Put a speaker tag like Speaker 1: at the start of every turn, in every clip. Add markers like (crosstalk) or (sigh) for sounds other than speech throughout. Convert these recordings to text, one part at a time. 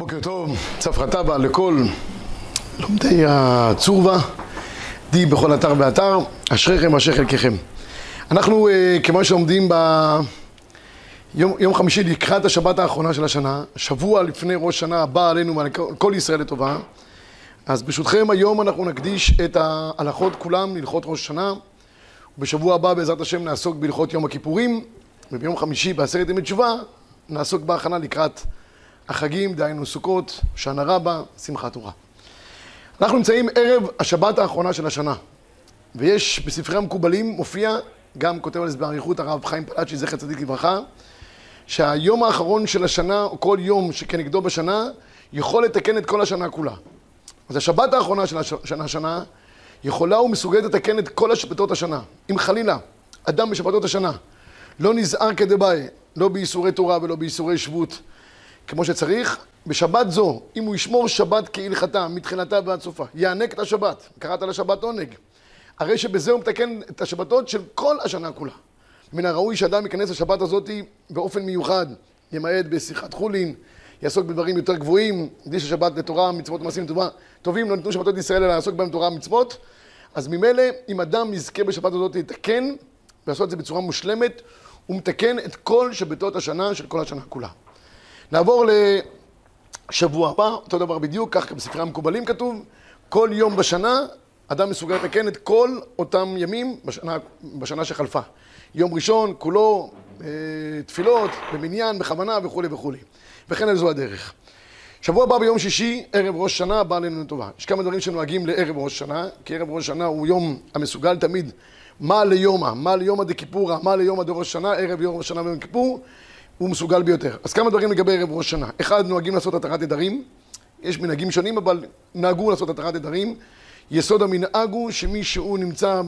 Speaker 1: בוקר טוב, צפרא טבא לכל לומדי הצורבה, די בכל אתר ואתר, אשריכם אשר חלקכם. אנחנו, אה, כמו שלומדים ביום חמישי לקראת השבת האחרונה של השנה, שבוע לפני ראש שנה הבא עלינו ועל כל ישראל לטובה, אז ברשותכם היום אנחנו נקדיש את ההלכות כולם להלכות ראש שנה, ובשבוע הבא בעזרת השם נעסוק בהלכות יום הכיפורים, וביום חמישי בעשרת ימי תשובה נעסוק בהכנה לקראת החגים, דהיינו סוכות, שנה רבה, שמחת תורה. אנחנו נמצאים ערב השבת האחרונה של השנה, ויש בספרי המקובלים, מופיע, גם כותב על זה באריכות הרב חיים פלאצ'י, זכר צדיק לברכה, שהיום האחרון של השנה, או כל יום שכנגדו בשנה, יכול לתקן את כל השנה כולה. אז השבת האחרונה של השנה, השנה יכולה ומסוגלת לתקן את כל השבתות השנה. אם חלילה אדם בשבתות השנה לא נזהר כדבעי, לא בייסורי תורה ולא בייסורי שבות, כמו שצריך, בשבת זו, אם הוא ישמור שבת כהלכתה, מתחילתה ועד סופה, יענק את השבת, קראת לשבת עונג, הרי שבזה הוא מתקן את השבתות של כל השנה כולה. מן הראוי שאדם ייכנס לשבת הזאת באופן מיוחד, ימעט בשיחת חולין, יעסוק בדברים יותר גבוהים, הקדיש השבת לתורה, מצוות מעשים טובה, טובים, לא ניתנו שבתות ישראל אלא לעסוק בהם תורה ומצוות, אז ממילא, אם אדם יזכה בשבת הזאת לתקן, ולעשות את זה בצורה מושלמת, הוא מתקן את כל שבתות השנה של כל השנה כולה. נעבור לשבוע הבא, אותו דבר בדיוק, כך בספרי המקובלים כתוב, כל יום בשנה אדם מסוגל לתקן את כל אותם ימים בשנה, בשנה שחלפה. יום ראשון, כולו אה, תפילות, במניין, בכוונה וכולי וכולי. וכן על זו הדרך. שבוע הבא ביום שישי, ערב ראש שנה, בא עלינו לטובה. יש כמה דברים שנוהגים לערב ראש שנה, כי ערב ראש שנה הוא יום המסוגל תמיד מה ליומא, מה ליומא דקיפורא, מה ליומא דראש שנה, ערב יום ראש שנה ויום כיפור. הוא מסוגל ביותר. אז כמה דברים לגבי ערב ראש שנה. אחד, נוהגים לעשות התרת עדרים. יש מנהגים שונים, אבל נהגו לעשות התרת עדרים. יסוד המנהג הוא שמי שהוא נמצא,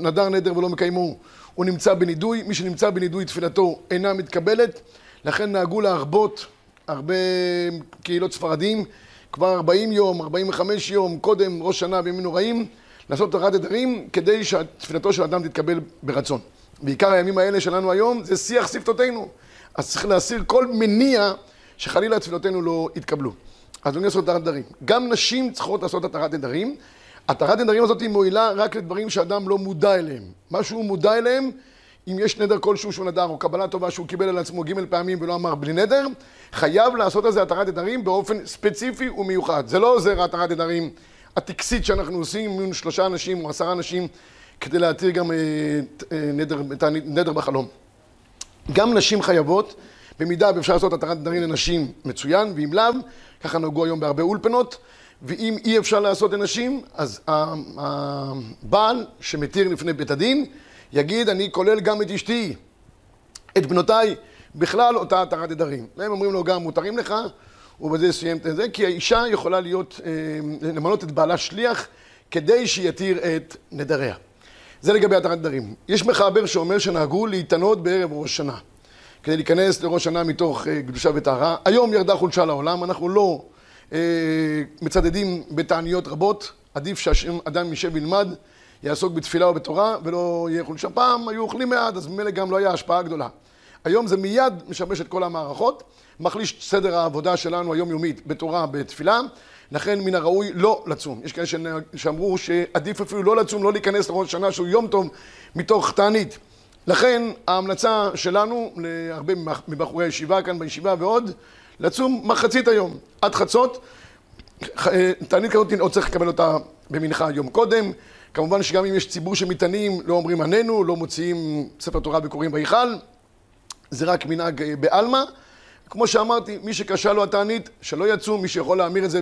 Speaker 1: נדר נדר ולא מקיימו, הוא נמצא בנידוי. מי שנמצא בנידוי, תפילתו אינה מתקבלת. לכן נהגו להרבות הרבה קהילות ספרדים, כבר 40 יום, 45 יום, קודם ראש שנה בימים נוראים, לעשות התרת עדרים, כדי שתפילתו של אדם תתקבל ברצון. בעיקר הימים האלה שלנו היום, זה שיח שפתותינו. אז צריך להסיר כל מניע שחלילה תפילותינו לא יתקבלו. אז אדוני לעשות התרת נדרים. גם נשים צריכות לעשות התרת נדרים. התרת נדרים הזאת היא מועילה רק לדברים שאדם לא מודע אליהם. מה שהוא מודע אליהם, אם יש נדר כלשהו שהוא נדר, או קבלה טובה שהוא קיבל על עצמו ג' פעמים ולא אמר בלי נדר, חייב לעשות על זה התרת נדרים באופן ספציפי ומיוחד. זה לא עוזר התרת נדרים הטקסית שאנחנו עושים מול שלושה אנשים או עשרה אנשים כדי להתיר גם אה, אה, נדר, את הנדר בחלום. גם נשים חייבות, במידה ואפשר לעשות התרת נדרים לנשים מצוין, ואם לאו, ככה נהגו היום בהרבה אולפנות, ואם אי אפשר לעשות לנשים, אז הבעל שמתיר לפני בית הדין, יגיד, אני כולל גם את אשתי, את בנותיי, בכלל אותה התרת נדרים. והם אומרים לו גם, מותרים לך, ובזה סיים את זה, כי האישה יכולה להיות, אה, למנות את בעלה שליח, כדי שיתיר את נדריה. זה לגבי התרת נדרים. יש מחבר שאומר שנהגו להתענות בערב ראש שנה. כדי להיכנס לראש שנה מתוך uh, קדושה וטהרה. היום ירדה חולשה לעולם, אנחנו לא uh, מצדדים בתעניות רבות. עדיף שאדם יישב וילמד, יעסוק בתפילה ובתורה, ולא יהיה חולשה. פעם היו אוכלים מעט, אז ממילא גם לא היה השפעה גדולה. היום זה מיד משמש את כל המערכות, מחליש סדר העבודה שלנו היומיומית בתורה, בתפילה. לכן מן הראוי לא לצום. יש כאלה שאמרו שעדיף אפילו לא לצום, לא להיכנס לראש שנה שהוא יום טוב מתוך תענית. לכן ההמלצה שלנו להרבה מבחורי הישיבה כאן בישיבה ועוד, לצום מחצית היום, עד חצות. תענית כזאת עוד צריך לקבל אותה במנחה יום קודם. כמובן שגם אם יש ציבור שמתענים, לא אומרים עננו, לא מוציאים ספר תורה וקוראים בהיכל. זה רק מנהג בעלמא. כמו שאמרתי, מי שקשה לו התענית, שלא יצום, מי שיכול להמיר את זה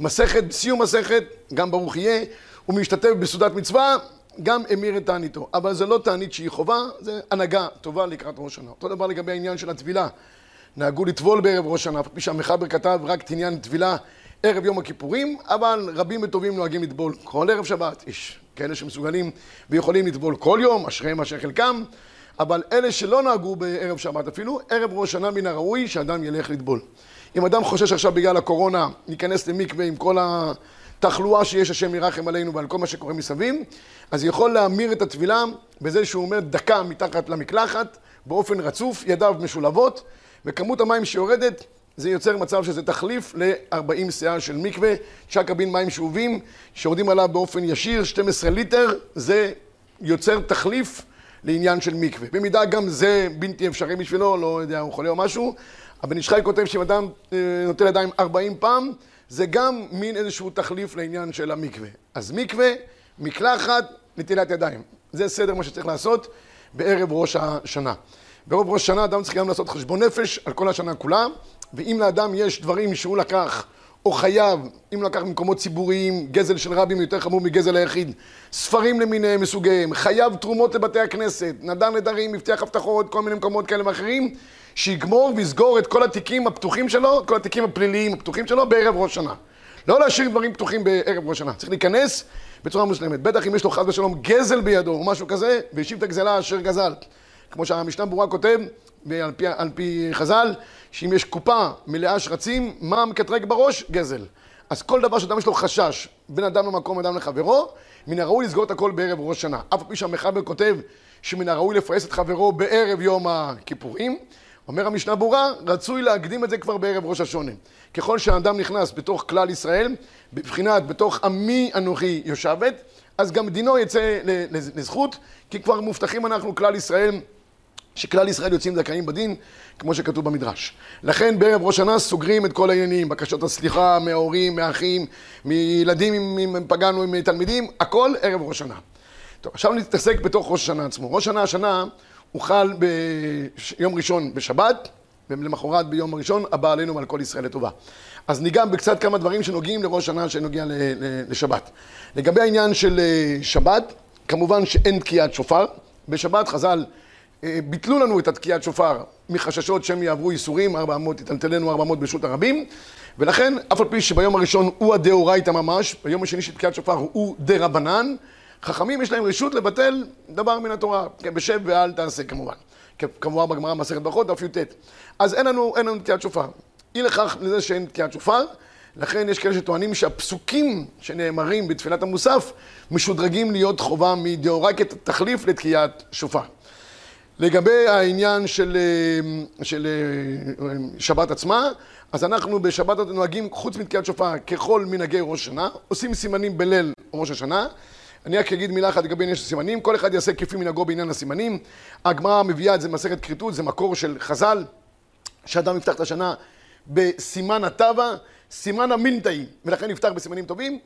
Speaker 1: במסכת, בסיום מסכת, גם ברוך יהיה, ומי משתתף בסעודת מצווה, גם המיר את תעניתו. אבל זה לא תענית שהיא חובה, זה הנהגה טובה לקראת ראש השנה. אותו דבר לגבי העניין של הטבילה. נהגו לטבול בערב ראש השנה, כפי שהמחבר כתב רק את עניין טבילה ערב יום הכיפורים, אבל רבים וטובים נוהגים לטבול כל ערב שבת. יש כאלה שמסוגלים ויכולים לטבול כל יום, אשריהם אשר חלקם. אבל אלה שלא נהגו בערב שבת אפילו, ערב ראש שנה מן הראוי שאדם ילך לטבול. אם אדם חושש עכשיו בגלל הקורונה, ייכנס למקווה עם כל התחלואה שיש השם ירחם עלינו ועל כל מה שקורה מסביב, אז יכול להמיר את הטבילה בזה שהוא אומר דקה מתחת למקלחת, באופן רצוף, ידיו משולבות, וכמות המים שיורדת זה יוצר מצב שזה תחליף ל-40 שאה של מקווה, תשעה קבין מים שאובים, שיורדים עליו באופן ישיר, 12 ליטר, זה יוצר תחליף לעניין של מקווה. במידה גם זה בלתי אפשרי בשבילו, לא יודע, הוא חולה או משהו, הבן איש חי כותב שאם אדם אה, נוטל ידיים 40 פעם, זה גם מין איזשהו תחליף לעניין של המקווה. אז מקווה, מקלחת, נטילת ידיים. זה סדר מה שצריך לעשות בערב ראש השנה. בערב ראש השנה אדם צריך גם לעשות חשבון נפש על כל השנה כולה, ואם לאדם יש דברים שהוא לקח או חייב, אם לקח ממקומות ציבוריים, גזל של רבים יותר חמור מגזל היחיד, ספרים למיניהם מסוגיהם, חייב תרומות לבתי הכנסת, נדר נדרים, מבטיח הבטחות, כל מיני מקומות כאלה ואחרים, שיגמור ויסגור את כל התיקים הפתוחים שלו, כל התיקים הפליליים הפתוחים שלו בערב ראש שנה. לא להשאיר דברים פתוחים בערב ראש שנה, צריך להיכנס בצורה מוסלמת. בטח אם יש לו חס ושלום גזל בידו או משהו כזה, והשיב את הגזלה אשר גזל. כמו שהמשנה ברורה כותב, על פי, פי חז"ל, שאם יש קופה מלאה שרצים, מה מקטרג בראש? גזל. אז כל דבר שאדם יש לו חשש, בין אדם למקום, אדם לחברו, מן הראוי לסגור את הכל בערב ראש שנה. אף על פי שהמחבר כותב שמן הראוי לפרס את חברו בערב יום הכיפורים, אומר המשנה ברורה, רצוי להקדים את זה כבר בערב ראש השונה. ככל שהאדם נכנס בתוך כלל ישראל, בבחינת בתוך עמי אנוכי יושבת, אז גם דינו יצא לזכות, כי כבר מובטחים אנחנו כלל ישראל שכלל ישראל יוצאים זכאים בדין, כמו שכתוב במדרש. לכן בערב ראש שנה סוגרים את כל העניינים, בקשות הסליחה מההורים, מהאחים, מילדים אם פגענו עם תלמידים, הכל ערב ראש שנה. טוב, עכשיו נתעסק בתוך ראש השנה עצמו. ראש שנה השנה הוא חל ביום ראשון בשבת, ולמחרת ביום הראשון הבא עלינו ועל כל ישראל לטובה. אז ניגע בקצת כמה דברים שנוגעים לראש שנה שנוגע לשבת. לגבי העניין של אה, שבת, כמובן שאין תקיעת שופר. בשבת חז"ל ביטלו לנו את התקיעת שופר מחששות שהם יעברו ארבע אמות, יטלטלנו ארבע אמות ברשות הרבים, ולכן, אף על פי שביום הראשון הוא הדאורייתא ממש, ביום השני של תקיעת שופר הוא דרבנן, חכמים יש להם רשות לבטל דבר מן התורה, כן, בשב ואל תעשה כמובן. כמובן בגמרא מסכת ברכות, דף י"ט. אז אין לנו, אין לנו תקיעת שופר. אי לכך לזה שאין תקיעת שופר, לכן יש כאלה שטוענים שהפסוקים שנאמרים בתפילת המוסף משודרגים להיות חובה מדאורייתא תחליף לתקיעת שופר. לגבי העניין של, אה, של אה, שבת עצמה, אז אנחנו בשבת נוהגים, חוץ מתקיעת שופר, ככל מנהגי ראש השנה, עושים סימנים בליל ראש השנה. אני רק אגיד מילה אחת לגבי עניין של סימנים, כל אחד יעשה כפי מנהגו בעניין הסימנים. הגמרא מביאה את זה במסכת כריתות, זה מקור של חז"ל, שאדם יפתח את השנה בסימן הטבע, סימן המינטאי, ולכן יפתח בסימנים טובים.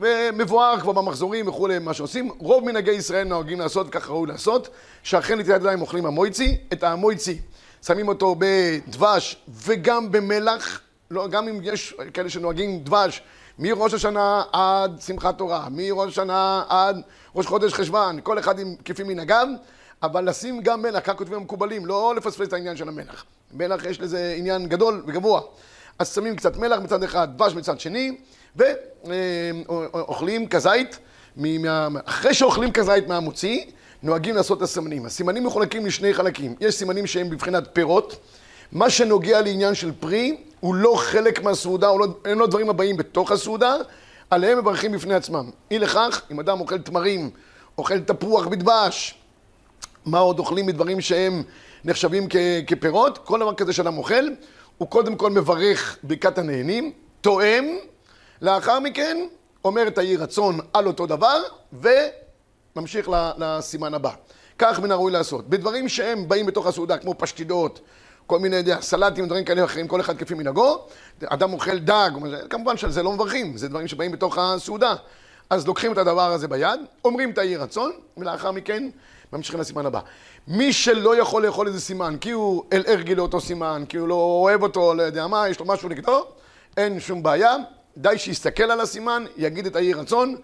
Speaker 1: ומבואר כבר במחזורים וכולי, מה שעושים. רוב מנהגי ישראל נוהגים לעשות, כך ראוי לעשות, שאכן נטילת ידיים אוכלים המויצי. את המויצי שמים אותו בדבש וגם במלח, לא, גם אם יש כאלה שנוהגים דבש מראש השנה עד שמחת תורה, מראש השנה עד ראש חודש חשוון, כל אחד עם כפי מנהגיו, אבל לשים גם מלח, כך כותבים המקובלים, לא לפספס את העניין של המלח. מלח יש לזה עניין גדול וגבוה. אז שמים קצת מלח מצד אחד, דבש מצד שני, ואוכלים כזית, אחרי שאוכלים כזית מהמוציא, נוהגים לעשות את הסימנים. הסימנים מחולקים לשני חלקים. יש סימנים שהם בבחינת פירות. מה שנוגע לעניין של פרי, הוא לא חלק מהסעודה, לא, הם לא דברים הבאים בתוך הסעודה, עליהם מברכים בפני עצמם. אי לכך, אם אדם אוכל תמרים, אוכל תפוח בדבש, מה עוד אוכלים מדברים שהם נחשבים כפירות, כל דבר כזה שאדם אוכל, הוא קודם כל מברך ברכת הנהנים, תואם לאחר מכן אומר את היהי רצון על אותו דבר וממשיך לסימן הבא. כך מן הראוי לעשות. בדברים שהם באים בתוך הסעודה, כמו פשטידות, כל מיני יודע, סלטים, דברים כאלה ואחרים, כל אחד כפי מנהגו, אדם אוכל דג, כמובן שעל זה לא מברכים, זה דברים שבאים בתוך הסעודה. אז לוקחים את הדבר הזה ביד, אומרים את היהי רצון, ולאחר מכן ממשיכים לסימן הבא. מי שלא יכול לאכול איזה סימן, כי הוא אלרגי לאותו סימן, כי הוא לא אוהב אותו, לא יודע מה, יש לו משהו נגדו, אין שום בעיה, די שיסתכל על הסימן, יגיד את היהי רצון,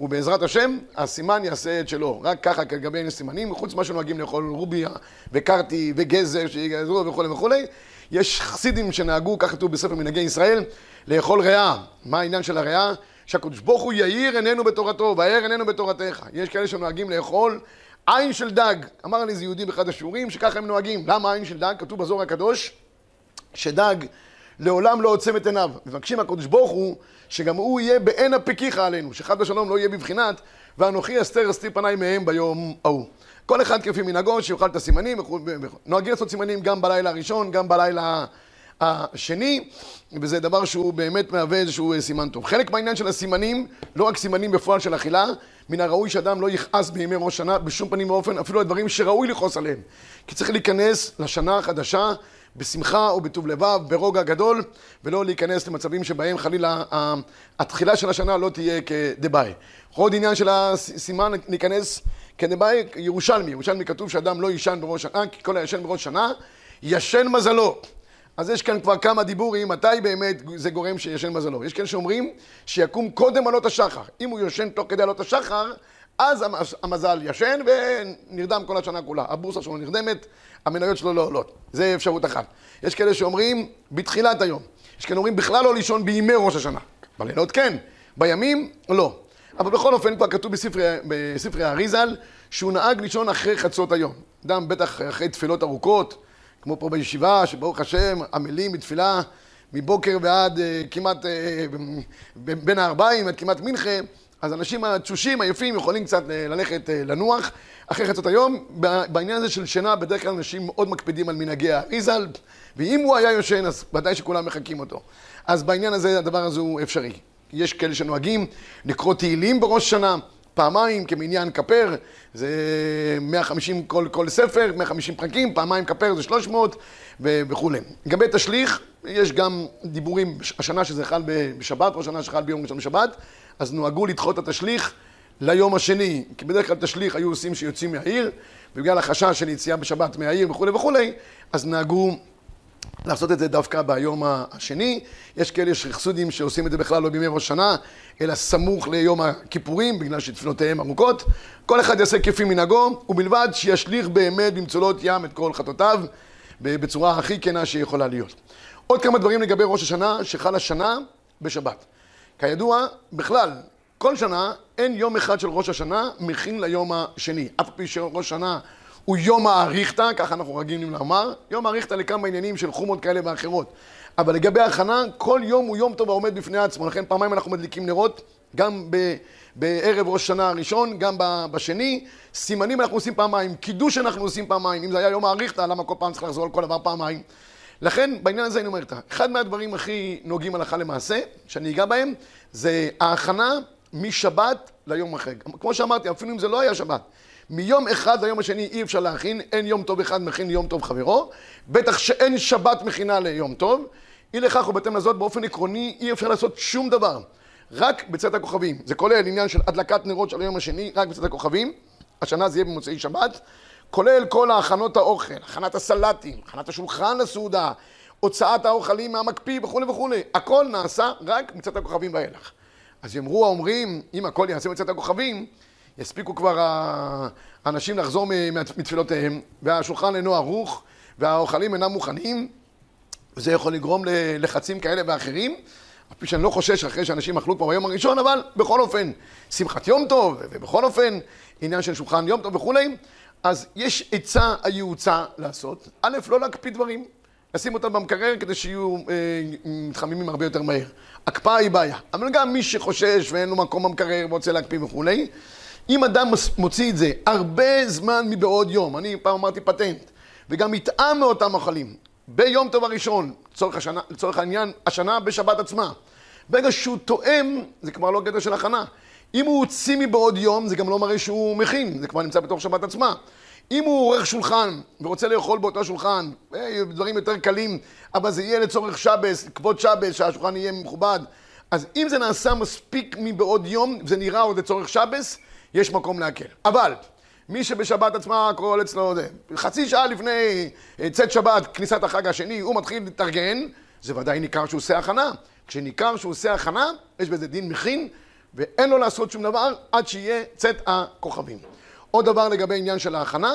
Speaker 1: ובעזרת השם, הסימן יעשה את שלו. רק ככה כגבי סימנים, חוץ ממה שנוהגים לאכול רוביה וקרטי וגזר שיגזרו וכולי וכולי. יש חסידים שנהגו, כך כתוב בספר מנהגי ישראל, לאכול ריאה. מה העניין של הריאה? שהקדוש ברוך הוא יאיר עינינו בתורתו, ויאר עינינו בתורתך. יש כאלה שנוהגים לאכול עין של דג. אמר לי איזה יהודי באחד השיעורים שככה הם נוהגים. למה עין של דג? כתוב בזוהר הקדוש שדג לעולם לא עוצם את עיניו. מבקשים מהקדוש ברוך הוא שגם הוא יהיה בעין הפקיחה עלינו, שחד ושלום לא יהיה בבחינת ואנוכי אסתר אסתיר פניי מהם ביום ההוא. כל אחד כפי מנהגו שיאכל את הסימנים, נוהגים לעשות סימנים גם בלילה הראשון, גם בלילה השני, וזה דבר שהוא באמת מהווה איזשהו סימן טוב. חלק מהעניין של הסימנים, לא רק סימנים בפועל של אכילה, מן הראוי שאדם לא יכעס בימי ראש שנה בשום פנים ואופן, אפילו הדברים שראוי לכעוס עליהם. כי צריך להיכנס לשנה החדשה בשמחה ובטוב לבב, ברוגע גדול, ולא להיכנס למצבים שבהם חלילה התחילה של השנה לא תהיה כדבעי. עוד עניין של הסימן, ניכנס כדבעי, ירושלמי, ירושלמי כתוב שאדם לא יישן בראש שנה, כי כל הישן בראש שנה, ישן מזלו. אז יש כאן כבר כמה דיבורים, מתי באמת זה גורם שישן מזלו. יש כאלה שאומרים שיקום קודם עלות השחר. אם הוא ישן תוך כדי עלות השחר, אז המזל ישן ונרדם כל השנה כולה. הבורסה שלו נרדמת, המניות שלו לא עולות. זה אפשרות אחת. יש כאלה שאומרים בתחילת היום. יש כאלה שאומרים בכלל לא לישון בימי ראש השנה. בלילות כן, בימים לא. אבל בכל אופן כבר כתוב בספרי, בספרי האריזל שהוא נהג לישון אחרי חצות היום. אדם בטח אחרי תפילות ארוכות, כמו פה בישיבה, שברוך השם עמלים בתפילה מבוקר ועד uh, כמעט, uh, בין הארבעים עד כמעט מנחה, אז אנשים התשושים, עייפים, יכולים קצת uh, ללכת uh, לנוח אחרי חצות היום. בעניין הזה של שינה, בדרך כלל אנשים מאוד מקפידים על מנהגי האריזל, ואם הוא היה יושן, אז ודאי שכולם מחקים אותו. אז בעניין הזה, הדבר הזה הוא אפשרי. יש כאלה שנוהגים לקרוא תהילים בראש שנה. פעמיים כמניין כפר, זה 150 כל, כל ספר, 150 פרקים, פעמיים כפר זה 300 וכולי. לגבי תשליך, יש גם דיבורים, השנה שזה חל בשבת, או השנה שחל ביום ראשון בשבת, אז נוהגו לדחות את התשליך ליום השני, כי בדרך כלל תשליך היו עושים שיוצאים מהעיר, ובגלל החשש של יציאה בשבת מהעיר וכולי וכולי, אז נהגו לעשות את זה דווקא ביום השני. יש כאלה שחסודים שעושים את זה בכלל לא בימי ראש שנה, אלא סמוך ליום הכיפורים, בגלל שתפילותיהם ארוכות. כל אחד יעשה כפי מנהגו, ובלבד שישליך באמת במצולות ים את כל חטאותיו, בצורה הכי כנה שיכולה להיות. עוד כמה דברים לגבי ראש השנה, שחל השנה בשבת. כידוע, בכלל, כל שנה אין יום אחד של ראש השנה מכין ליום השני. אף פי שראש שנה הוא יום האריכתא, ככה אנחנו רגילים לומר, יום האריכתא לכמה עניינים של חומות כאלה ואחרות. אבל לגבי ההכנה, כל יום הוא יום טוב העומד בפני עצמו, לכן פעמיים אנחנו מדליקים נרות, גם ב, בערב ראש שנה הראשון, גם בשני. סימנים אנחנו עושים פעמיים, קידוש אנחנו עושים פעמיים, אם זה היה יום האריכתא, למה כל פעם צריך לחזור על כל דבר פעמיים? לכן, בעניין הזה אני אומר לך, אחד מהדברים הכי נוגעים הלכה למעשה, שאני אגע בהם, זה ההכנה משבת ליום אחר. כמו שאמרתי, אפילו אם זה לא היה שבת. מיום אחד ליום השני אי אפשר להכין, אין יום טוב אחד מכין ליום טוב חברו, בטח שאין שבת מכינה ליום טוב. אי לכך ובהתאם לזאת באופן עקרוני אי אפשר לעשות שום דבר, רק בצאת הכוכבים. זה כולל עניין של הדלקת נרות של היום השני, רק בצאת הכוכבים, השנה זה יהיה במוצאי שבת, כולל כל ההכנות האוכל, הכנת הסלטים, הכנת השולחן לסעודה, הוצאת האוכלים מהמקפיא וכולי וכולי, הכל נעשה רק בצאת הכוכבים ואילך. אז יאמרו האומרים, אם הכל יעשה בצאת הכוכבים, יספיקו כבר האנשים לחזור מתפילותיהם, והשולחן אינו ערוך, והאוכלים אינם מוכנים, וזה יכול לגרום ללחצים כאלה ואחרים. אף פי שאני לא חושש אחרי שאנשים אכלו כבר ביום הראשון, אבל בכל אופן, שמחת יום טוב, ובכל אופן, עניין של שולחן יום טוב וכולי, אז יש עצה הייעוצה לעשות. א', לא להקפיא דברים, לשים אותם במקרר כדי שיהיו אה, מתחממים הרבה יותר מהר. הקפאה היא בעיה, אבל גם מי שחושש ואין לו מקום במקרר ורוצה להקפיא וכולי, אם אדם מוציא את זה הרבה זמן מבעוד יום, אני פעם אמרתי פטנט, וגם יטעם מאותם אוכלים, ביום טוב הראשון, לצורך, השנה, לצורך העניין, השנה בשבת עצמה. ברגע שהוא תואם, זה כבר לא גדר של הכנה. אם הוא הוציא מבעוד יום, זה גם לא מראה שהוא מכין, זה כבר נמצא בתוך שבת עצמה. אם הוא עורך שולחן ורוצה לאכול באותו שולחן, אה, דברים יותר קלים, אבל זה יהיה לצורך שבס, כבוד שבס, שהשולחן יהיה מכובד. אז אם זה נעשה מספיק מבעוד יום, זה נראה עוד לצורך שבס, יש מקום להקל. אבל, מי שבשבת עצמה הכל אצלו זה, חצי שעה לפני אה, צאת שבת, כניסת החג השני, הוא מתחיל להתארגן, זה ודאי ניכר שהוא עושה הכנה. כשניכר שהוא עושה הכנה, יש בזה דין מכין, ואין לו לעשות שום דבר עד שיהיה צאת הכוכבים. עוד דבר לגבי עניין של ההכנה,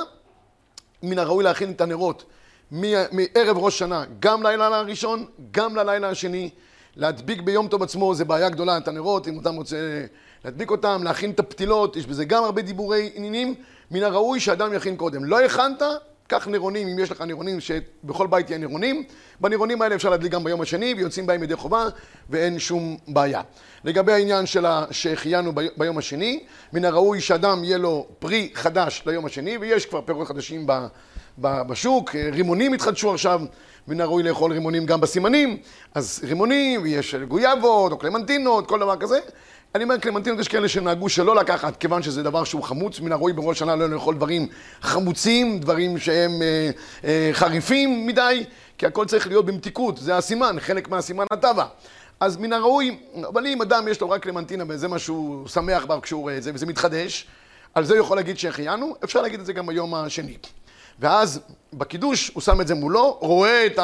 Speaker 1: מן הראוי להכין את הנרות מערב ראש שנה, גם לילה הראשון, גם ללילה השני. להדביק ביום טוב עצמו זה בעיה גדולה, את הנרות, אם אדם רוצה להדביק אותם, להכין את הפתילות, יש בזה גם הרבה דיבורי עניינים, מן הראוי שאדם יכין קודם. לא הכנת, קח נירונים, אם יש לך נירונים, שבכל בית יהיה נירונים, בנירונים האלה אפשר להדליק גם ביום השני, ויוצאים בהם ידי חובה, ואין שום בעיה. לגבי העניין של שהחיינו ביום השני, מן הראוי שאדם יהיה לו פרי חדש ליום השני, ויש כבר פירות חדשים בשוק, רימונים התחדשו עכשיו, מן הראוי לאכול רימונים גם בסימנים, אז רימונים, יש גויאבות או קלמנטינות, כל דבר כזה. אני אומר קלמנטינות, יש כאלה שנהגו שלא לקחת, כיוון שזה דבר שהוא חמוץ, מן הראוי בראש שנה לא לאכול דברים חמוצים, דברים שהם אה, אה, חריפים מדי, כי הכל צריך להיות במתיקות, זה הסימן, חלק מהסימן הטבע. אז מן הראוי, אבל אם אדם יש לו רק קלמנטינה וזה מה שהוא שמח בה כשהוא רואה את זה, וזה מתחדש, על זה הוא יכול להגיד שהחיינו, אפשר להגיד את זה גם ביום השני. ואז בקידוש הוא שם את זה מולו, רואה את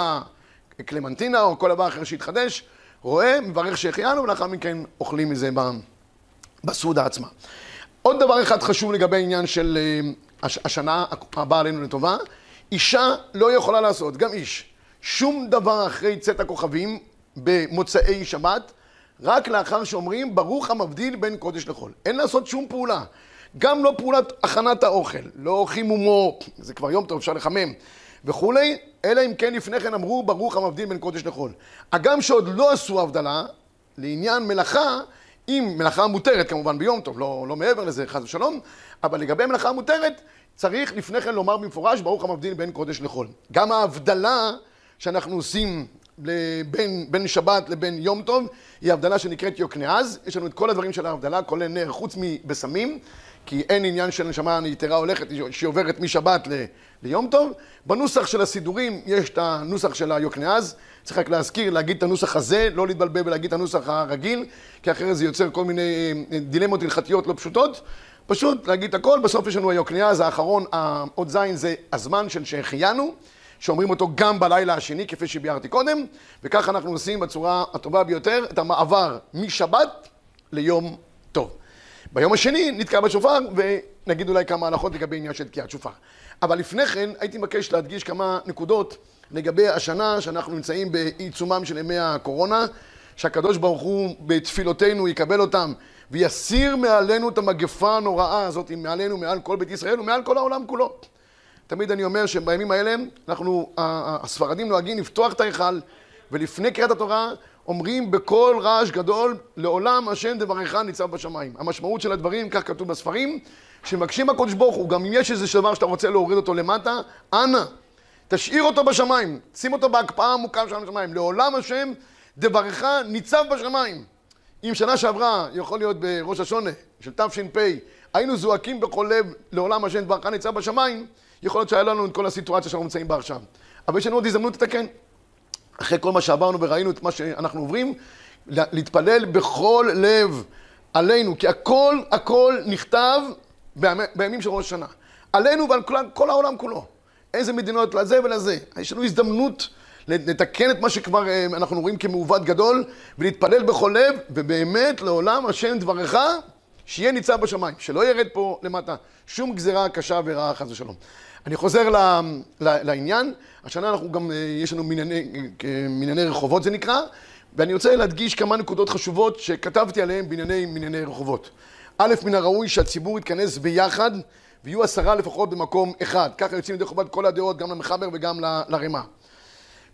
Speaker 1: הקלמנטינה או כל דבר אחר שהתחדש, רואה, מברך שהחיינו, ולאחר מכן אוכלים מזה בסעודה עצמה. עוד דבר אחד חשוב לגבי העניין של אה, השנה הבאה עלינו לטובה, אישה לא יכולה לעשות, גם איש, שום דבר אחרי צאת הכוכבים במוצאי שבת, רק לאחר שאומרים ברוך המבדיל בין קודש לחול. אין לעשות שום פעולה. גם לא פעולת הכנת האוכל, לא חימומו, זה כבר יום טוב, אפשר לחמם, וכולי, אלא אם כן לפני כן אמרו ברוך המבדיל בין קודש לחול. הגם שעוד לא עשו הבדלה, לעניין מלאכה, אם מלאכה מותרת כמובן ביום טוב, לא, לא מעבר לזה, חס ושלום, אבל לגבי מלאכה מותרת, צריך לפני כן לומר במפורש ברוך המבדיל בין קודש לחול. גם ההבדלה שאנחנו עושים בין, בין שבת לבין יום טוב, היא הבדלה שנקראת יוקנעז. יש לנו את כל הדברים של ההבדלה, כולל נר, חוץ מבשמים, כי אין עניין של נשמה יתרה הולכת, שהיא עוברת משבת ל, ליום טוב. בנוסח של הסידורים יש את הנוסח של היוקנעז. צריך רק להזכיר, להגיד את הנוסח הזה, לא להתבלבל ולהגיד את הנוסח הרגיל, כי אחרת זה יוצר כל מיני אה, דילמות הלכתיות לא פשוטות. פשוט להגיד את הכל, בסוף יש לנו היוקנעז האחרון, האות זין זה הזמן של שהחיינו. שאומרים אותו גם בלילה השני, כפי שביארתי קודם, וכך אנחנו עושים בצורה הטובה ביותר את המעבר משבת ליום טוב. ביום השני נתקע בשופר, ונגיד אולי כמה הלכות לגבי עניין של תקיעת שופר. אבל לפני כן הייתי מבקש להדגיש כמה נקודות לגבי השנה שאנחנו נמצאים בעיצומם של ימי הקורונה, שהקדוש ברוך הוא בתפילותינו יקבל אותם ויסיר מעלינו את המגפה הנוראה הזאת, מעלינו, מעל כל בית ישראל ומעל כל העולם כולו. תמיד אני אומר שבימים האלה אנחנו, הספרדים נוהגים לפתוח את ההיכל ולפני קריאת התורה אומרים בקול רעש גדול לעולם השם דברך ניצב בשמיים. המשמעות של הדברים, כך כתוב בספרים, שמבקשים הקדוש ברוך הוא, גם אם יש איזה דבר שאתה רוצה להוריד אותו למטה, אנא, תשאיר אותו בשמיים, שים אותו בהקפאה עמוקה של השמיים. לעולם השם דברך ניצב בשמיים. אם שנה שעברה, יכול להיות בראש השונה של תש"פ, היינו זועקים בכל לב לעולם השם דברך ניצב בשמיים, יכול להיות שהיה לנו את כל הסיטואציה שאנחנו נמצאים בה עכשיו. אבל יש לנו עוד הזדמנות לתקן. אחרי כל מה שעברנו וראינו את מה שאנחנו עוברים, להתפלל בכל לב עלינו, כי הכל, הכל נכתב בימים של ראש השנה. עלינו ועל כל, כל העולם כולו. איזה מדינות לזה ולזה. יש לנו הזדמנות לתקן את מה שכבר אה, אנחנו רואים כמעוות גדול, ולהתפלל בכל לב, ובאמת לעולם השם דברך, שיהיה ניצב בשמיים, שלא ירד פה למטה שום גזירה קשה ורעה חס ושלום. אני חוזר ל, ל, לעניין, השנה אנחנו גם, אה, יש לנו אה, מנייני רחובות זה נקרא, ואני רוצה להדגיש כמה נקודות חשובות שכתבתי עליהן בענייני מנייני רחובות. א', מן הראוי שהציבור יתכנס ביחד ויהיו עשרה לפחות במקום אחד. ככה יוצאים ידי חובת כל הדעות, גם למחבר וגם לרמה.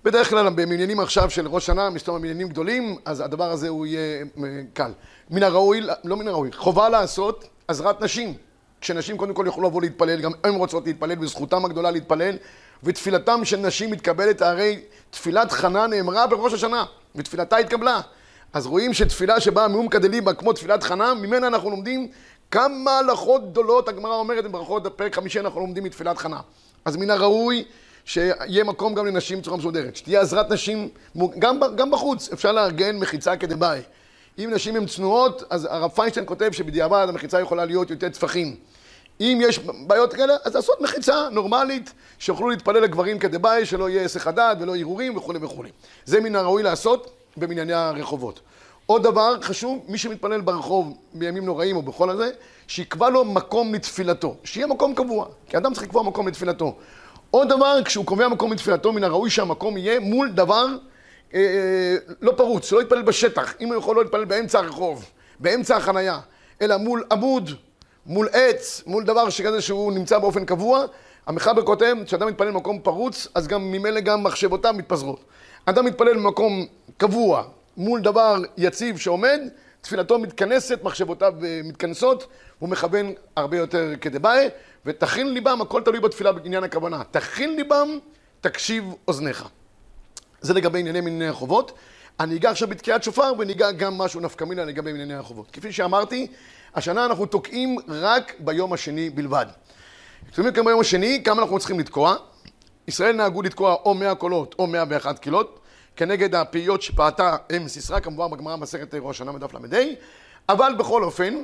Speaker 1: בדרך כלל במניינים עכשיו של ראש שנה, מסתובבים מניינים גדולים, אז הדבר הזה הוא יהיה אה, קל. מן הראוי, לא מן הראוי, חובה לעשות עזרת נשים. כשנשים קודם כל יוכלו לבוא להתפלל, גם הן רוצות להתפלל, וזכותם הגדולה להתפלל, ותפילתם של נשים מתקבלת, הרי תפילת חנה נאמרה בראש השנה, ותפילתה התקבלה. אז רואים שתפילה שבאה מאומקא דליבה, כמו תפילת חנה, ממנה אנחנו לומדים כמה הלכות גדולות, הגמרא אומרת בברכות, בפרק חמישי אנחנו לומדים מתפילת חנה. אז מן הראוי שיהיה מקום גם לנשים בצורה מסודרת, שתהיה עזרת נשים, גם, גם בחוץ, אפשר לארגן מחיצה כדבעי. אם נשים הן צנועות, אז הרב פיינשטיין כותב שבדיעבד המחיצה יכולה להיות יותר טפחים. אם יש בעיות כאלה, אז לעשות מחיצה נורמלית, שיוכלו להתפלל לגברים כדבעי, שלא יהיה היסח הדעת ולא ערעורים וכולי וכולי. זה מן הראוי לעשות במנייני הרחובות. עוד דבר חשוב, מי שמתפלל ברחוב בימים נוראים או בכל הזה, שיקבע לו מקום לתפילתו, שיהיה מקום קבוע, כי אדם צריך לקבוע מקום לתפילתו. עוד דבר, כשהוא קובע מקום לתפילתו, מן הראוי שהמקום יהיה מול דבר לא פרוץ, שלא יתפלל בשטח, אם הוא יכול לא להתפלל באמצע הרחוב, באמצע החנייה, אלא מול עמוד, מול עץ, מול דבר שכזה שהוא נמצא באופן קבוע, המחבר כותב, כשאדם מתפלל במקום פרוץ, אז גם ממילא גם מחשבותיו מתפזרות. אדם מתפלל במקום קבוע, מול דבר יציב שעומד, תפילתו מתכנסת, מחשבותיו אה, מתכנסות, הוא מכוון הרבה יותר כדבעי, ותכין ליבם, הכל תלוי בתפילה בעניין הכוונה. תכין ליבם, תקשיב אוזניך. זה לגבי ענייני מנייני החובות. אני אגע עכשיו בתקיעת שופר וניגע גם משהו נפקא מינה לגבי ענייני החובות. כפי שאמרתי, השנה אנחנו תוקעים רק ביום השני בלבד. אתם יודעים כמה ביום השני, כמה אנחנו צריכים לתקוע? ישראל נהגו לתקוע או 100 קולות או 101 קילות, כנגד הפעיות שפעתה אם סיסרא, כמובן בגמרא מסכת ראש השנה בדף ל"ה, אבל בכל אופן,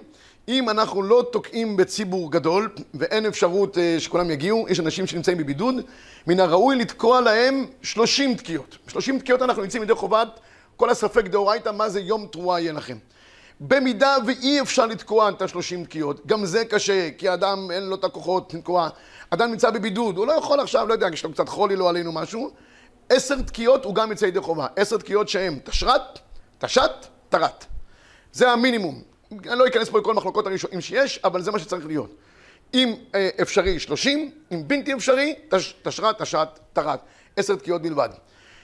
Speaker 1: אם אנחנו לא תוקעים בציבור גדול ואין אפשרות אה, שכולם יגיעו, יש אנשים שנמצאים בבידוד, מן הראוי לתקוע להם 30 תקיעות. 30 תקיעות אנחנו נמצאים ידי חובת כל הספק דאורייתא מה זה יום תרועה יהיה לכם. במידה ואי אפשר לתקוע את השלושים תקיעות, גם זה קשה, כי אדם אין לו את הכוחות לתקוע. אדם נמצא בבידוד, הוא לא יכול עכשיו, לא יודע, יש לו קצת חולי, לא עלינו משהו. עשר תקיעות הוא גם יצא ידי חובה. עשר תקיעות שהם תשרת, תשת, תרת. זה המינימום. אני לא אכנס פה לכל מחלוקות הראשונים שיש, אבל זה מה שצריך להיות. אם אה, אפשרי שלושים, אם בלתי אפשרי, תש, תשרת, תשת, תרת. עשר תקיעות בלבד.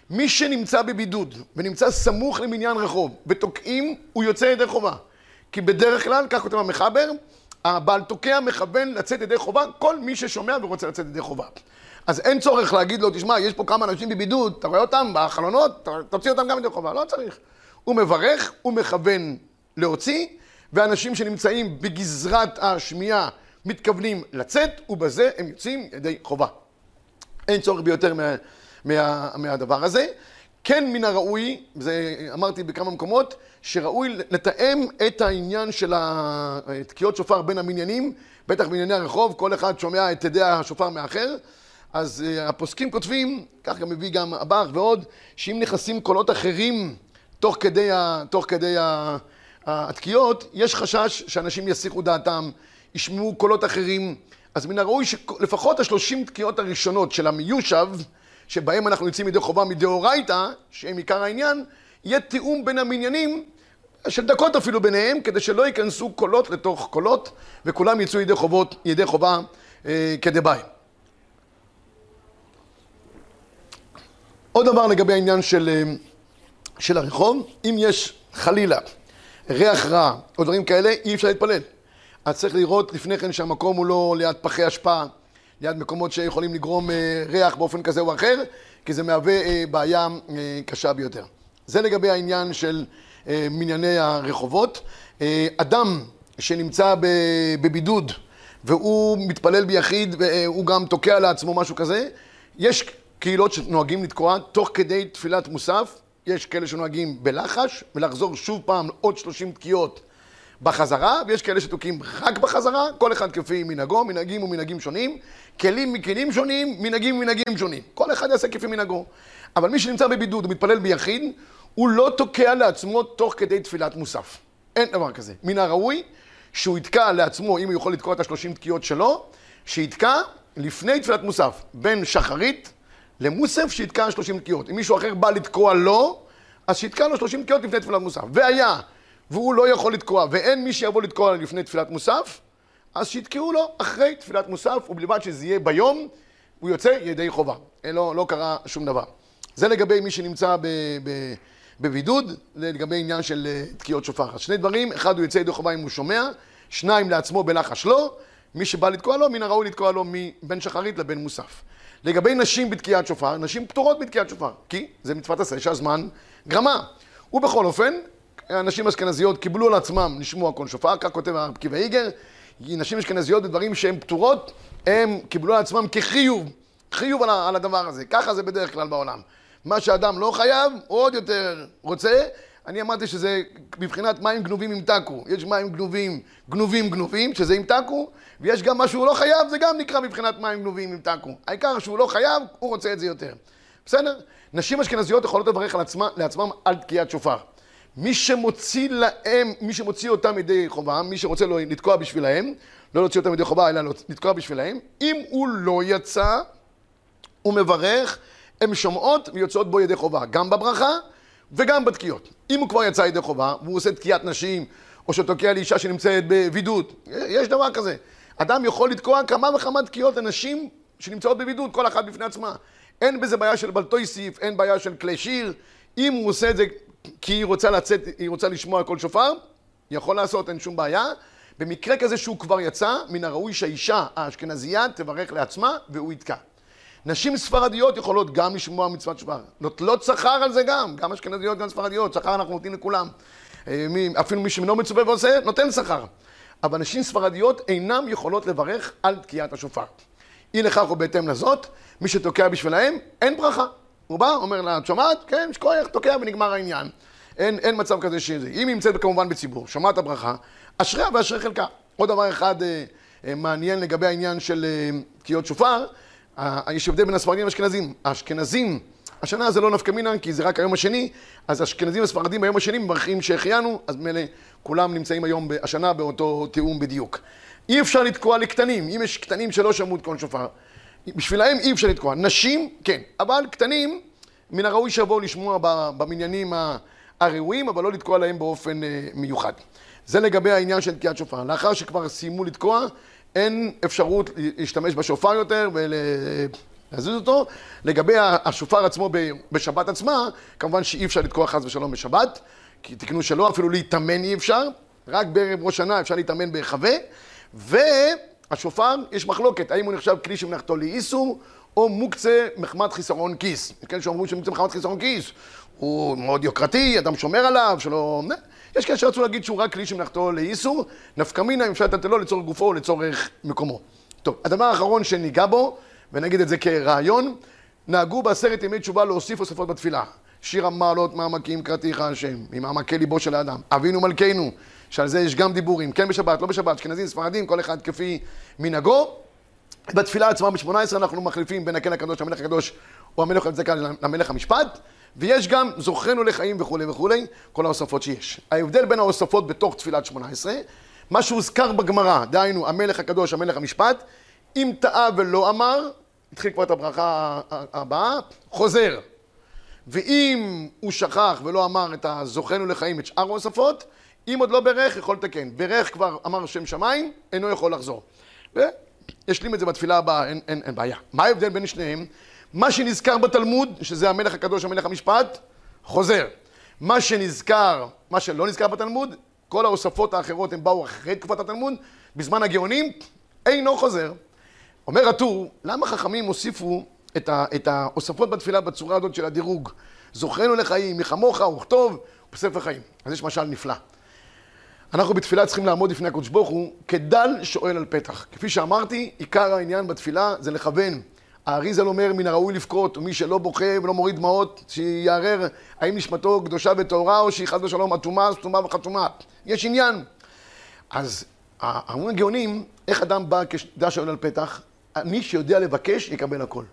Speaker 1: מי שנמצא בבידוד ונמצא סמוך למניין רחוב ותוקעים, הוא יוצא ידי חובה. כי בדרך כלל, כך כותב המחבר, הבעל תוקע מכוון לצאת ידי חובה, כל מי ששומע ורוצה לצאת ידי חובה. אז אין צורך להגיד לו, תשמע, יש פה כמה אנשים בבידוד, אתה רואה אותם בחלונות, תוציא אותם גם ידי חובה. לא צריך. הוא מברך, הוא מכוון להוציא, ואנשים שנמצאים בגזרת השמיעה מתכוונים לצאת, ובזה הם יוצאים ידי חובה. אין צורך ביותר מה... מה, מהדבר הזה. כן מן הראוי, זה אמרתי בכמה מקומות, שראוי לתאם את העניין של התקיעות שופר בין המניינים, בטח בענייני הרחוב, כל אחד שומע את ידי השופר מאחר. אז uh, הפוסקים כותבים, כך גם מביא גם הבח ועוד, שאם נכנסים קולות אחרים תוך כדי, ה, תוך כדי ה, התקיעות, יש חשש שאנשים יסיחו דעתם, ישמעו קולות אחרים. אז מן הראוי שלפחות השלושים תקיעות הראשונות של המיושב, שבהם אנחנו יוצאים ידי חובה מדאורייתא, שהם עיקר העניין, יהיה תיאום בין המניינים, של דקות אפילו ביניהם, כדי שלא ייכנסו קולות לתוך קולות, וכולם יצאו ידי חובות, ידי חובה אה, כדבעי. עוד דבר לגבי העניין של, אה, של הרחוב, אם יש חלילה ריח רע או דברים כאלה, אי אפשר להתפלל. אז צריך לראות לפני כן שהמקום הוא לא ליד פחי אשפה, ליד מקומות שיכולים לגרום אה, ריח באופן כזה או אחר, כי זה מהווה אה, בעיה אה, קשה ביותר. זה לגבי העניין של מנייני הרחובות. אדם שנמצא בבידוד והוא מתפלל ביחיד והוא גם תוקע לעצמו משהו כזה, יש קהילות שנוהגים לתקוע תוך כדי תפילת מוסף, יש כאלה שנוהגים בלחש ולחזור שוב פעם עוד 30 תקיעות בחזרה, ויש כאלה שתוקעים רק בחזרה, כל אחד כפי מנהגו, מנהגים ומנהגים שונים, כלים מכלים שונים, מנהגים ומנהגים שונים. כל אחד יעשה כפי מנהגו. אבל מי שנמצא בבידוד ומתפלל ביחיד, הוא לא תוקע לעצמו תוך כדי תפילת מוסף. אין דבר כזה. מן הראוי שהוא יתקע לעצמו, אם הוא יכול לתקוע את השלושים תקיעות שלו, שיתקע לפני תפילת מוסף, בין שחרית למוסף, שיתקע שלושים תקיעות. אם מישהו אחר בא לתקוע לו, אז שיתקע לו שלושים תקיעות לפני תפילת מוסף. והיה והוא לא יכול לתקוע, ואין מי שיבוא לתקוע לפני תפילת מוסף, אז שיתקעו לו אחרי תפילת מוסף, ובלבד שזה יהיה ביום, הוא יוצא ידי חובה. לא, לא קרה שום דבר. זה לגבי מי שנמצא ב, ב, בבידוד, לגבי עניין של אה, תקיעות שופר. אז שני דברים, אחד הוא יוצא ידי חובה אם הוא שומע, שניים לעצמו בלחש לא, מי שבא לתקוע לו, מן הראוי לתקוע לו מבין שחרית לבין מוסף. לגבי נשים בתקיעת שופר, נשים פטורות בתקיעת שופר, כי זה מצוות עשה שהזמן גרמה. ובכל אופן, נשים אשכנזיות קיבלו על עצמם לשמוע קול שופר, כך כותב הרב קיבי איגר, נשים אשכנזיות בדברים שהן פטורות, הם קיבלו על עצמם כחיוב, חיוב על, על הדבר הזה, ככה זה בדרך כלל בעולם. מה שאדם לא חייב, הוא עוד יותר רוצה. אני אמרתי שזה מבחינת מים גנובים ימתקו. יש מים גנובים, גנובים גנובים, שזה ימתקו, ויש גם מה שהוא לא חייב, זה גם נקרא מבחינת מים גנובים ימתקו. העיקר שהוא לא חייב, הוא רוצה את זה יותר. בסדר? נשים אשכנזיות יכולות לברך על עצמה, לעצמם על תקיעת שופר. מי שמוציא להם, מי שמוציא אותם ידי חובה, מי שרוצה לא לתקוע בשבילהם, לא להוציא אותם ידי חובה, אלא לתקוע בשבילהם, אם הוא לא יצא, הוא מברך, הן שומעות ויוצאות בו ידי חובה, גם בברכה וגם בתקיעות. אם הוא כבר יצא ידי חובה, והוא עושה תקיעת נשים, או שתוקע לאישה שנמצאת בבידוד, יש דבר כזה. אדם יכול לתקוע כמה וכמה תקיעות לנשים שנמצאות בבידוד, כל אחת בפני עצמה. אין בזה בעיה של בלטויסיף, אין בעיה של כלי שיר. אם הוא עושה את זה כי היא רוצה לצאת, היא רוצה לשמוע קול שופר, יכול לעשות, אין שום בעיה. במקרה כזה שהוא כבר יצא, מן הראוי שהאישה האשכנזייה תברך לעצמה והוא יתקע. נשים ספרדיות יכולות גם לשמוע מצוות שופר. נוטלות שכר על זה גם, גם אשכנזיות, גם ספרדיות, שכר אנחנו נותנים לכולם. אה, אפילו מי שאינו מצווה ועושה, נותן שכר. אבל נשים ספרדיות אינן יכולות לברך על תקיעת השופר. אי לכך ובהתאם לזאת, מי שתוקע בשבילהם, אין ברכה. הוא בא, אומר לה, את שומעת? כן, שכוח, תוקע ונגמר העניין. אין, אין מצב כזה שזה. אם היא נמצאת כמובן בציבור, שומעת הברכה, אשריה ואשרי חלקה. עוד דבר אחד אה, אה, מעניין לגבי העניין של אה, תקיעות שופר, יש הבדל בין הספרדים לאשכנזים. האשכנזים, השנה זה לא נפקא מינן, כי זה רק היום השני, אז אשכנזים וספרדים ביום השני מברכים שהחיינו, אז מילא כולם נמצאים היום, השנה, באותו תיאום בדיוק. אי אפשר לתקוע לקטנים, אם יש קטנים שלא שמעו את קול שופר. בשבילהם אי אפשר לתקוע. נשים, כן, אבל קטנים, מן הראוי שיבואו לשמוע במניינים הראויים, אבל לא לתקוע להם באופן אה, מיוחד. זה לגבי העניין של תקיעת שופר. לאחר שכבר סיימו לתקוע, אין אפשרות להשתמש בשופר יותר ולהזיז אותו. לגבי השופר עצמו בשבת עצמה, כמובן שאי אפשר לתקוע חס ושלום בשבת, כי תקנו שלא, אפילו להתאמן אי אפשר, רק בערב ראש שנה אפשר להתאמן בהיחווה, והשופר, יש מחלוקת, האם הוא נחשב כלי שמלאכתו לאיסור, או מוקצה מחמת חיסרון כיס. כאלה שאומרים שמוקצה מחמת חיסרון כיס, הוא מאוד יוקרתי, אדם שומר עליו, שלא... יש כאלה שרצו להגיד שהוא רק כלי שמלאכתו לאיסור, נפקא מינה אם אפשר לתת לו לצורך גופו או לצורך מקומו. טוב, הדבר האחרון שניגע בו, ונגיד את זה כרעיון, נהגו בעשרת ימי תשובה להוסיף הוספות בתפילה. שיר המעלות מעמקים קראתיך השם, ממעמקי ליבו של האדם. אבינו מלכנו, שעל זה יש גם דיבורים, כן בשבת, לא בשבת, אשכנזים, ספרדים, כל אחד כפי מנהגו. בתפילה עצמה ב-18 אנחנו מחליפים בין הקן הקדוש למלך הקדוש או המלך הצדקה למלך המשפט. ויש גם זוכרנו לחיים וכולי וכולי, כל ההוספות שיש. ההבדל בין ההוספות בתוך תפילת שמונה עשרה, מה שהוזכר בגמרא, דהיינו המלך הקדוש, המלך המשפט, אם טעה ולא אמר, התחיל כבר את הברכה הבאה, חוזר. ואם הוא שכח ולא אמר את הזוכרנו לחיים, את שאר ההוספות, אם עוד לא ברך, יכול לתקן. ברך כבר אמר שם שמיים, אינו יכול לחזור. וישלים את זה בתפילה הבאה, אין, אין, אין בעיה. מה ההבדל בין שניהם? מה שנזכר בתלמוד, שזה המלך הקדוש, המלך המשפט, חוזר. מה שנזכר, מה שלא נזכר בתלמוד, כל ההוספות האחרות הם באו אחרי תקופת התלמוד, בזמן הגאונים, אינו חוזר. אומר הטור, למה חכמים הוסיפו את, ה, את ההוספות בתפילה בצורה הזאת של הדירוג? זוכרנו לחיים, מחמוך וכתוב, בספר חיים. אז יש משל נפלא. אנחנו בתפילה צריכים לעמוד לפני הקדוש ברוך הוא כדל שואל על פתח. כפי שאמרתי, עיקר העניין בתפילה זה לכוון. האריזל אומר, מן הראוי לבכות, ומי שלא בוכה ולא מוריד דמעות, שיערער האם נשמתו קדושה וטהורה, או שהיא חס ושלום אטומה, סתומה וחתומה. יש עניין. אז האמורים הגאונים, איך אדם בא כשדע שואל על פתח, אני שיודע לבקש, יקבל הכל.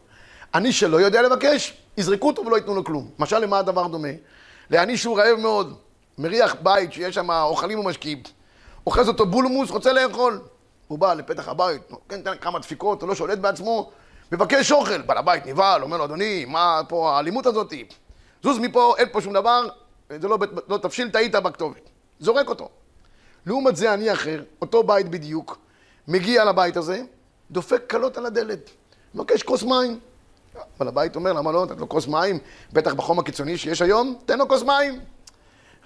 Speaker 1: אני שלא יודע לבקש, יזרקו אותו ולא ייתנו לו כלום. משל למה הדבר דומה? לעני שהוא רעב מאוד, מריח בית שיש שם אוכלים ומשקיעים, אוחז אותו בולמוס, רוצה לאכול. הוא בא לפתח הבית, נותן כן, כמה דפיקות, הוא לא שולט בעצמו, מבקש אוכל, בעל הבית נבהל, אומר לו, אדוני, מה פה האלימות הזאתי? זוז מפה, אין פה שום דבר, זה לא, לא תבשיל, טעית בכתובת. זורק אותו. לעומת זה, אני אחר, אותו בית בדיוק, מגיע לבית הזה, דופק קלות על הדלת, מבקש כוס מים. אבל הבית אומר, למה לא נתת לו כוס מים? בטח בחום הקיצוני שיש היום, תן לו כוס מים.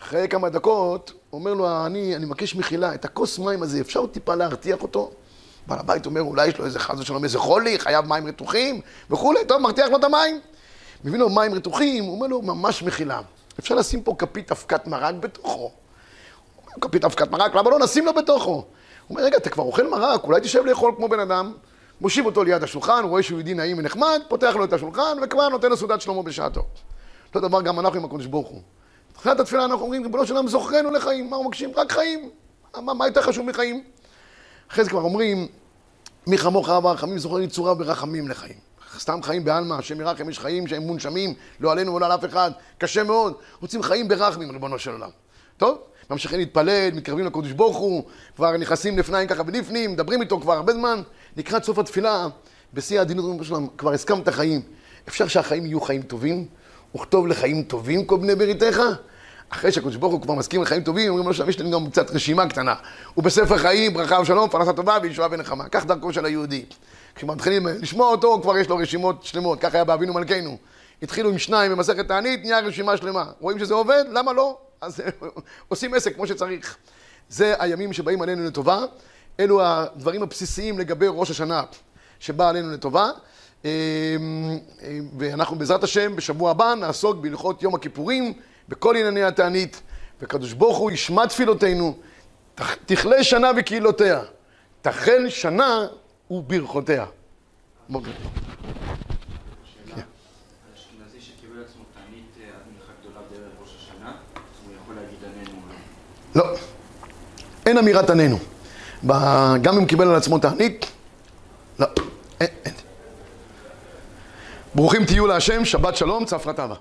Speaker 1: אחרי כמה דקות, אומר לו, אני, אני מבקש מחילה, את הכוס מים הזה, אפשר טיפה להרתיח אותו? בעל הבית אומר, אולי יש לו איזה חס ושלום איזה חולי, חייב מים רתוחים וכולי, טוב, מרתיח לו את המים. מביא לו מים רתוחים, הוא אומר לו, ממש מחילה. אפשר לשים פה כפית אבקת מרק בתוכו. כפית אבקת מרק, למה לא נשים לו בתוכו? הוא אומר, רגע, אתה כבר אוכל מרק, אולי תשב לאכול כמו בן אדם. מושיב אותו ליד השולחן, הוא רואה שהוא יהודי נעים ונחמד, פותח לו את השולחן, וכבר נותן לו שלמה בשעתו. אותו דבר גם אנחנו עם הקדוש ברוך הוא. בתחילת התפילה אנחנו אומרים, ריבונו של עולם, זוכרנו לחיים. מה הוא מקשיב? רק חיים. מה, מה יותר חשוב מחיים? אחרי זה כבר אומרים, מי כמוך אהב הרחמים זוכר יצורה ברחמים לחיים. סתם חיים בעלמא, השם ירחם, יש חיים שהם מונשמים, לא עלינו ולא על אף אחד, קשה מאוד. רוצים חיים ברחמים, ריבונו של עולם. טוב? ממשיכים להתפלל, מתקרבים לקודש ברוך הוא, כבר נכנסים לפניים ככה ולפנים, מדברים איתו כבר הרבה זמן. לקראת סוף התפילה, בשיא העדינות, כבר הסכמת חיים. אפשר שהחיים יהיו חיים טובים? וכתוב לחיים טובים כל בני בריתך? אחרי שהקדוש ברוך הוא כבר מסכים לחיים טובים, אומרים לו שם, יש לנו גם קצת רשימה קטנה. הוא בספר חיים, ברכה ושלום, פרנסה טובה וישועה ונחמה. כך דרכו של היהודי. כשמתחילים לשמוע אותו, כבר יש לו רשימות שלמות. כך היה באבינו מלכנו. התחילו עם שניים במסכת תענית, נהיה רשימה שלמה. רואים שזה עובד? למה לא? אז (laughs) עושים עסק כמו שצריך. זה הימים שבאים עלינו לטובה. אלו הדברים הבסיסיים לגבי ראש השנה שבא עלינו לטובה. אמ, ואנחנו בעזרת השם בשבוע הבא נעסוק בהלכות יום הכיפורים, בכל ענייני התענית, וקדוש ברוך הוא ישמע תפילותינו, תכלה שנה וקהילותיה, תחל שנה וברכותיה. בוקר טוב. לא. אין אמירת עננו. גם אם קיבל על עצמו תענית, לא. אין, אין. ברוכים תהיו להשם, שבת שלום, צפרא טבא.